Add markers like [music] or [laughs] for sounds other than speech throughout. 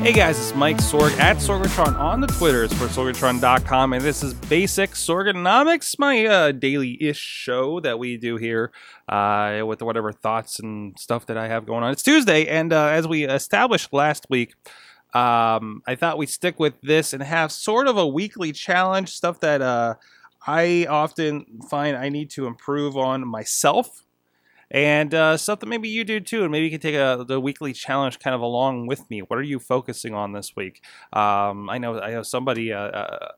Hey guys, it's Mike Sorg at Sorgatron on the Twitters for Sorgatron.com, and this is Basic Sorganomics, my uh, daily-ish show that we do here uh, with whatever thoughts and stuff that I have going on. It's Tuesday, and uh, as we established last week, um, I thought we'd stick with this and have sort of a weekly challenge, stuff that uh, I often find I need to improve on myself and uh, stuff that maybe you do too, and maybe you can take a, the weekly challenge kind of along with me. What are you focusing on this week? Um, I know I know somebody. Uh, uh,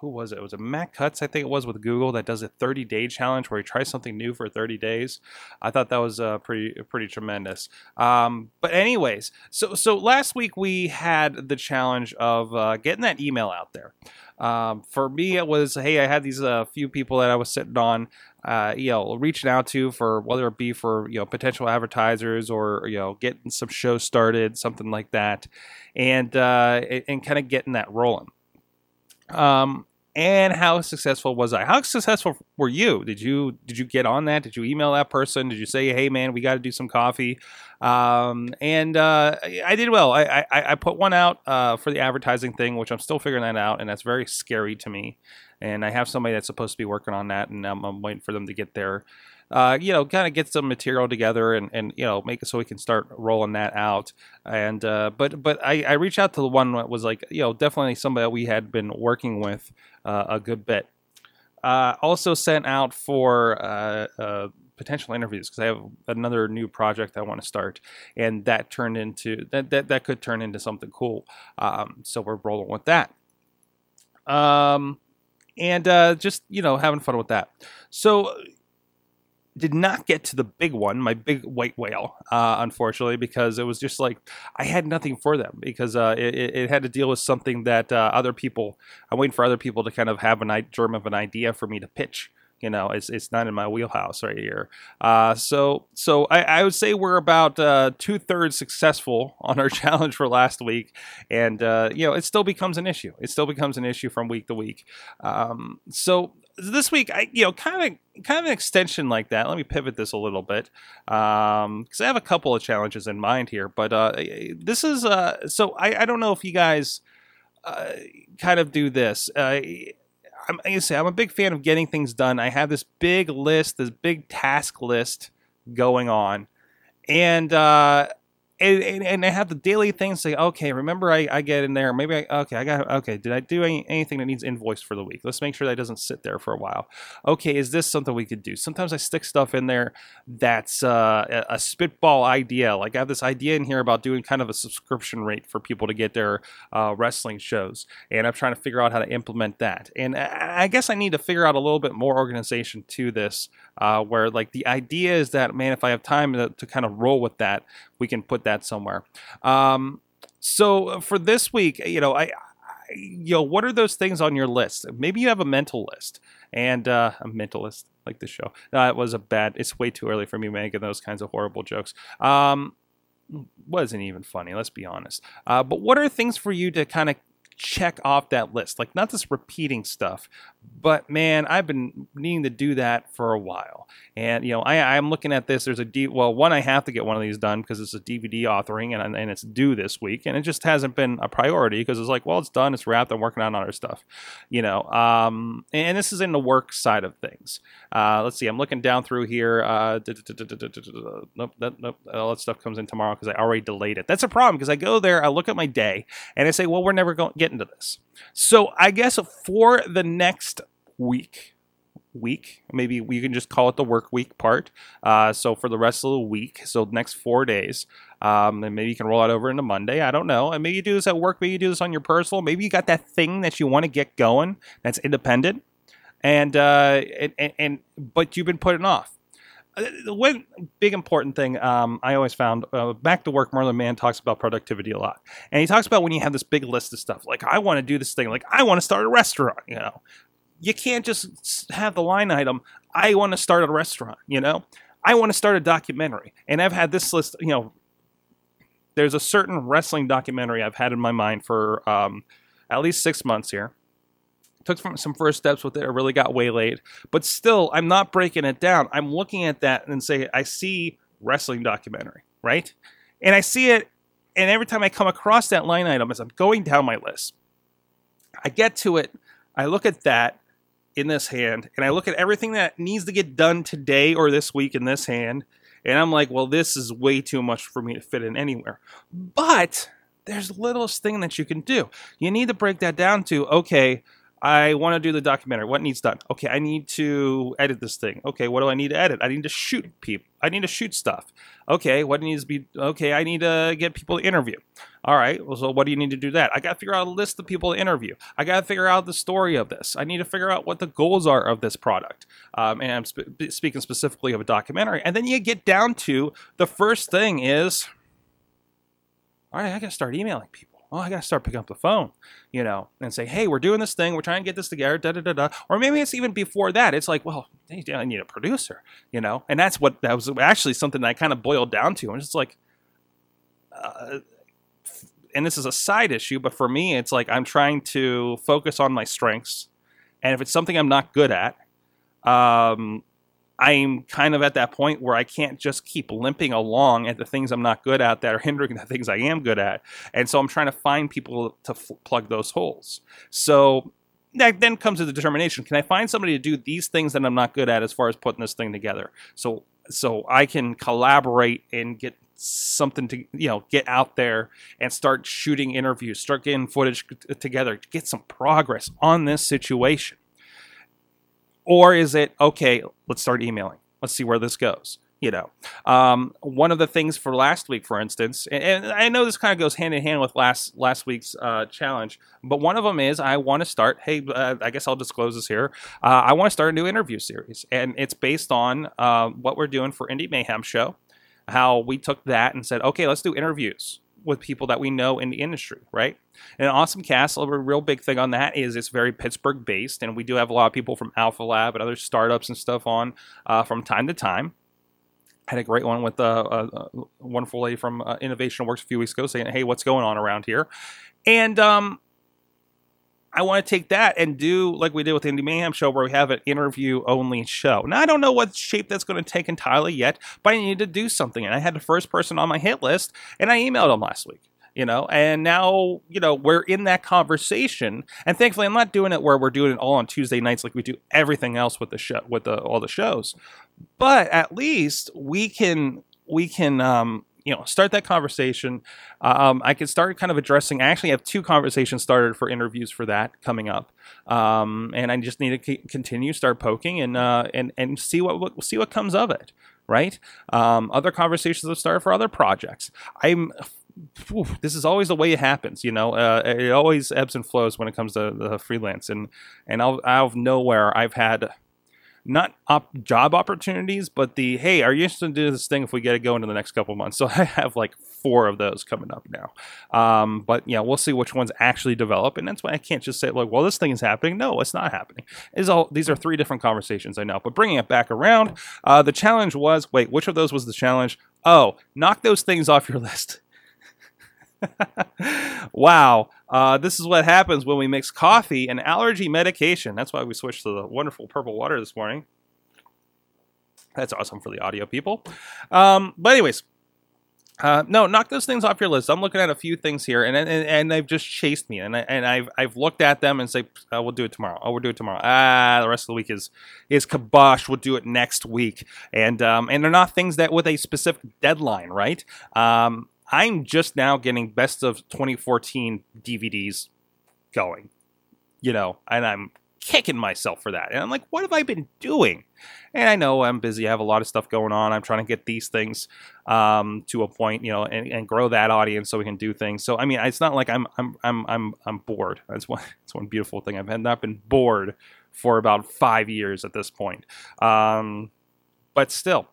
who was it? It was a Matt Cutts, I think it was, with Google that does a 30 day challenge where he tries something new for 30 days. I thought that was uh, pretty pretty tremendous. Um, but anyways, so so last week we had the challenge of uh, getting that email out there. Um, for me, it was hey, I had these uh, few people that I was sitting on, uh, you know, reaching out to for whether it be for you know potential advertisers or you know getting some shows started, something like that, and uh, and kind of getting that rolling. Um, and how successful was I? How successful were you? Did you did you get on that? Did you email that person? Did you say, "Hey, man, we got to do some coffee"? Um, and uh, I did well. I, I, I put one out uh, for the advertising thing, which I'm still figuring that out, and that's very scary to me. And I have somebody that's supposed to be working on that, and I'm, I'm waiting for them to get there uh, you know, kind of get some material together and, and you know make it so we can start rolling that out. And uh, but but I, I reached out to the one that was like you know definitely somebody that we had been working with uh, a good bit. Uh, also sent out for uh, uh, potential interviews because I have another new project I want to start, and that turned into that that, that could turn into something cool. Um, so we're rolling with that. Um, and just you know having fun with that. So did not get to the big one, my big white whale, uh, unfortunately, because it was just like I had nothing for them because uh, it, it, had to deal with something that uh, other people. I'm waiting for other people to kind of have an germ of an idea for me to pitch. You know, it's it's not in my wheelhouse right here. Uh, so so I, I, would say we're about uh, two thirds successful on our [laughs] challenge for last week, and uh, you know it still becomes an issue. It still becomes an issue from week to week. Um, so this week, I you know, kind of kind of an extension like that. Let me pivot this a little bit because um, I have a couple of challenges in mind here. But uh, this is uh, so I, I don't know if you guys uh, kind of do this. Uh, I'm, I say I'm a big fan of getting things done. I have this big list, this big task list going on, and uh, and, and, and I have the daily things say, okay, remember I, I get in there. Maybe I, okay, I got, okay, did I do any, anything that needs invoiced for the week? Let's make sure that doesn't sit there for a while. Okay, is this something we could do? Sometimes I stick stuff in there that's uh, a, spitball idea. Like I have this idea in here about doing kind of a subscription rate for people to get their uh, wrestling shows. And I'm trying to figure out how to implement that. And I guess I need to figure out a little bit more organization to this uh, where like the idea is that, man, if I have time to, to kind of roll with that, we can put that somewhere. Um, so uh, for this week, you know, I, I, you know, what are those things on your list? Maybe you have a mental list and uh, a mentalist like this show. That was a bad. It's way too early for me making those kinds of horrible jokes. Um, wasn't even funny. Let's be honest. Uh, but what are things for you to kind of check off that list? Like not just repeating stuff, but man, I've been needing to do that for a while. And you know, I, I'm looking at this. There's a D. Well, one, I have to get one of these done because it's a DVD authoring, and and it's due this week, and it just hasn't been a priority because it's like, well, it's done, it's wrapped. I'm working on other stuff, you know. Um, and this is in the work side of things. Uh, let's see. I'm looking down through here. Uh, nope, that, nope. All that stuff comes in tomorrow because I already delayed it. That's a problem because I go there, I look at my day, and I say, well, we're never going to get into this. So I guess for the next week, week, maybe we can just call it the work week part. Uh, so for the rest of the week, so next four days, um, and maybe you can roll it over into Monday. I don't know. And maybe you do this at work. Maybe you do this on your personal. Maybe you got that thing that you want to get going that's independent, and uh, and, and, and but you've been putting off. Uh, the one big important thing um, I always found uh, back to work. Merlin Mann talks about productivity a lot, and he talks about when you have this big list of stuff. Like I want to do this thing. Like I want to start a restaurant. You know, you can't just have the line item. I want to start a restaurant. You know, I want to start a documentary, and I've had this list. You know, there's a certain wrestling documentary I've had in my mind for um, at least six months here. Took some- first steps with it. I really got waylaid, but still, I'm not breaking it down. I'm looking at that and say, I see wrestling documentary, right? And I see it, and every time I come across that line item as I'm going down my list, I get to it, I look at that in this hand, and I look at everything that needs to get done today or this week in this hand, and I'm like, well, this is way too much for me to fit in anywhere. But there's the littlest thing that you can do. You need to break that down to, okay, I want to do the documentary. What needs done? Okay, I need to edit this thing. Okay, what do I need to edit? I need to shoot people. I need to shoot stuff. Okay, what needs to be? Okay, I need to get people to interview. All right, well, so what do you need to do that? I got to figure out a list of people to interview. I got to figure out the story of this. I need to figure out what the goals are of this product. Um, and I'm sp- speaking specifically of a documentary. And then you get down to the first thing is, all right, I got to start emailing people. Oh, I got to start picking up the phone, you know, and say, hey, we're doing this thing. We're trying to get this together, da da da da. Or maybe it's even before that. It's like, well, I need a producer, you know, and that's what that was actually something that I kind of boiled down to. I'm just like, uh, and this is a side issue, but for me, it's like I'm trying to focus on my strengths, and if it's something I'm not good at, um, I'm kind of at that point where I can't just keep limping along at the things I'm not good at that are hindering the [laughs] things I am good at. And so I'm trying to find people to plug those holes. So that then comes to the determination can I find somebody to do these things that I'm not good at as far as putting this thing together? So so I can collaborate and get something to you know get out there and start shooting interviews start getting footage together get some progress on this situation or is it okay let's start emailing. Let's see where this goes you know. Um, one of the things for last week for instance and, and i know this kind of goes hand in hand with last last week's uh, challenge but one of them is i want to start hey uh, i guess i'll disclose this here uh, i want to start a new interview series. And it's based on uh, what we're doing for indie mayhem show how we took that and said okay let's do interviews with people that we know in the industry, right? And Awesome Castle, a real big thing on that is it's very Pittsburgh based, and we do have a lot of people from AlphaLab and other startups and stuff on uh, from time to time. Had a great one with uh, a, a wonderful lady from uh, Innovation Works a few weeks ago saying, "Hey, what's going on around here?" And um, I want to take that and do like we did with the Indie Mayhem show, where we have an interview only show. Now I don't know what shape that's going to take entirely yet, but I need to do something. And I had the first person on my hit list, and I emailed him last week. You know, and now you know we're in that conversation, and thankfully I'm not doing it where we're doing it all on Tuesday nights like we do everything else with the show with the, all the shows. But at least we can we can um, you know start that conversation. Um, i can start kind of addressing i actually have two conversations started for interviews for that coming up. Um, and i just need to c- continue start poking and uh, and and see what, what see what comes of it right? Um, other conversations have started for other projects. I'm this is always the way it happens, you know. Uh, it always ebbs and flows when it comes to the freelance, and and out of nowhere, I've had not op- job opportunities, but the hey, are you interested in doing this thing if we get it going in the next couple months? [laughs] So I have like four of those coming up now. Um, but yeah, we'll see which ones actually develop, and that's why I can't just say like, well, this thing is happening. No, it's not happening. Is all these are three different conversations I know. But bringing it back around, uh, the challenge was wait, which of those was the challenge? Oh, knock those things off your [laughs] list. [laughs] wow. Uh, this is what happens when we mix coffee and allergy medication. That's why we switched to the wonderful purple water this morning. That's awesome for the audio people. Um, but anyways, uh, no, knock those things off your list. I'm looking at a few things here, and and, and they've just chased me, and I, and I've I've looked at them and say, oh, we'll do it tomorrow. Oh, we'll do it tomorrow. Ah, the rest of the week is is kibosh. We'll do it next week, and um, and they're not things that with a specific deadline, right? Um, I'm just now getting best of 2014 DVDs going, you know, and I'm kicking myself for that. And I'm like, what have I been doing? And I know I'm busy. I have a lot of stuff going on. I'm trying to get these things um, to a point, you know, and, and grow that audience so we can do things. So I mean, it's not like I'm I'm I'm I'm I'm bored. That's one [laughs] that's one beautiful thing. I've not been bored for about five years at this point. Um, but still,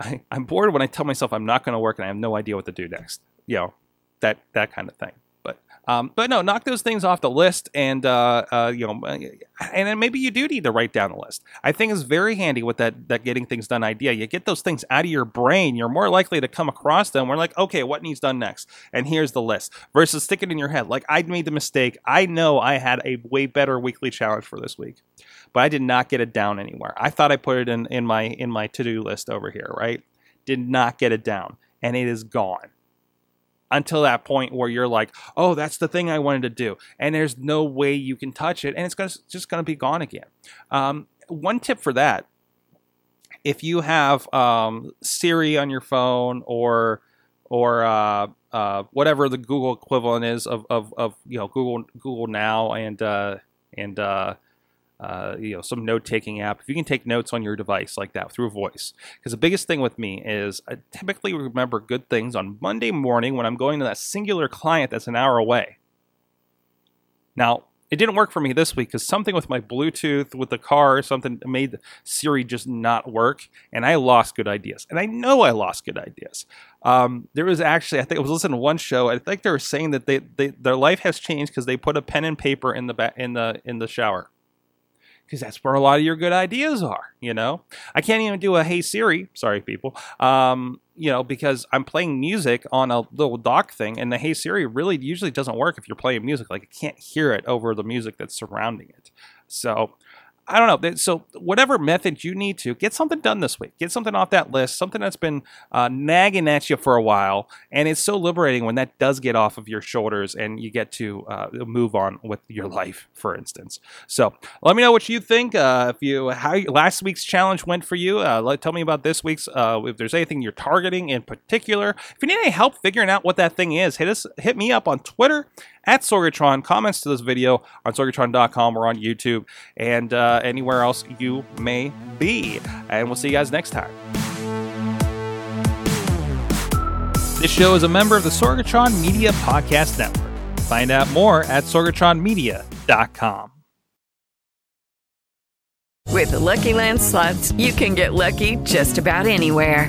I, I'm bored when I tell myself I'm not going to work and I have no idea what to do next. You know, that that kind of thing. But um, but no, knock those things off the list, and uh, uh, you know, and then maybe you do need to write down a list. I think is very handy with that that getting things done idea. You get those things out of your brain, you're more likely to come across them. We're like, okay, what needs done next? And here's the list. Versus stick it in your head. Like I made the mistake. I know I had a way better weekly challenge for this week, but I did not get it down anywhere. I thought I put it in in my in my to do list over here, right? Did not get it down, and it is gone until that point where you're like, oh, that's the thing I wanted to do, and there's no way you can touch it, and it's gonna, just going to be gone again. Um, one tip for that: if you have um, Siri on your phone or or uh, uh, whatever the Google equivalent is of, of, of you know Google Google Now and uh, and uh, you know some note taking app. If you can take notes on your device like that through voice. Because the biggest thing with me is i typically remember good things on monday morning when i'm going to that singular client that's an hour away. Now it didn't work for me this week because something with my bluetooth with the car something made siri just not work and i lost good ideas. And i know i lost good ideas. Um, there was actually i think i was listening to one show i think they were saying that they, they their life has changed because they put a pen and paper in the ba- in the in the shower because that's where a lot of your good ideas are. You know, I can't even do a Hey Siri. Sorry, people. Um, you know, because I'm playing music on a little dock thing, and the Hey Siri really usually doesn't work if you're playing music. Like, I can't hear it over the music that's surrounding it. So, I don't know. So, whatever method you need to get something done this week, get something off that list, something that's been uh, nagging at you for a while. And it's so liberating when that does get off of your shoulders and you get to uh, move on with your life, for instance. So, let me know what you think. Uh, if you, how last week's challenge went for you, uh, let, tell me about this week's. Uh, if there's anything you're targeting in particular, if you need any help figuring out what that thing is, hit us, hit me up on Twitter at Sorgatron. Comments to this video on Sorgatron.com or on YouTube and uh, anywhere else you may be. And we'll see you guys next time. This show is a member of the Sorgatron Media Podcast Network. Find out more at sorgatronmedia.com. With the Lucky Land slots, you can get lucky just about anywhere.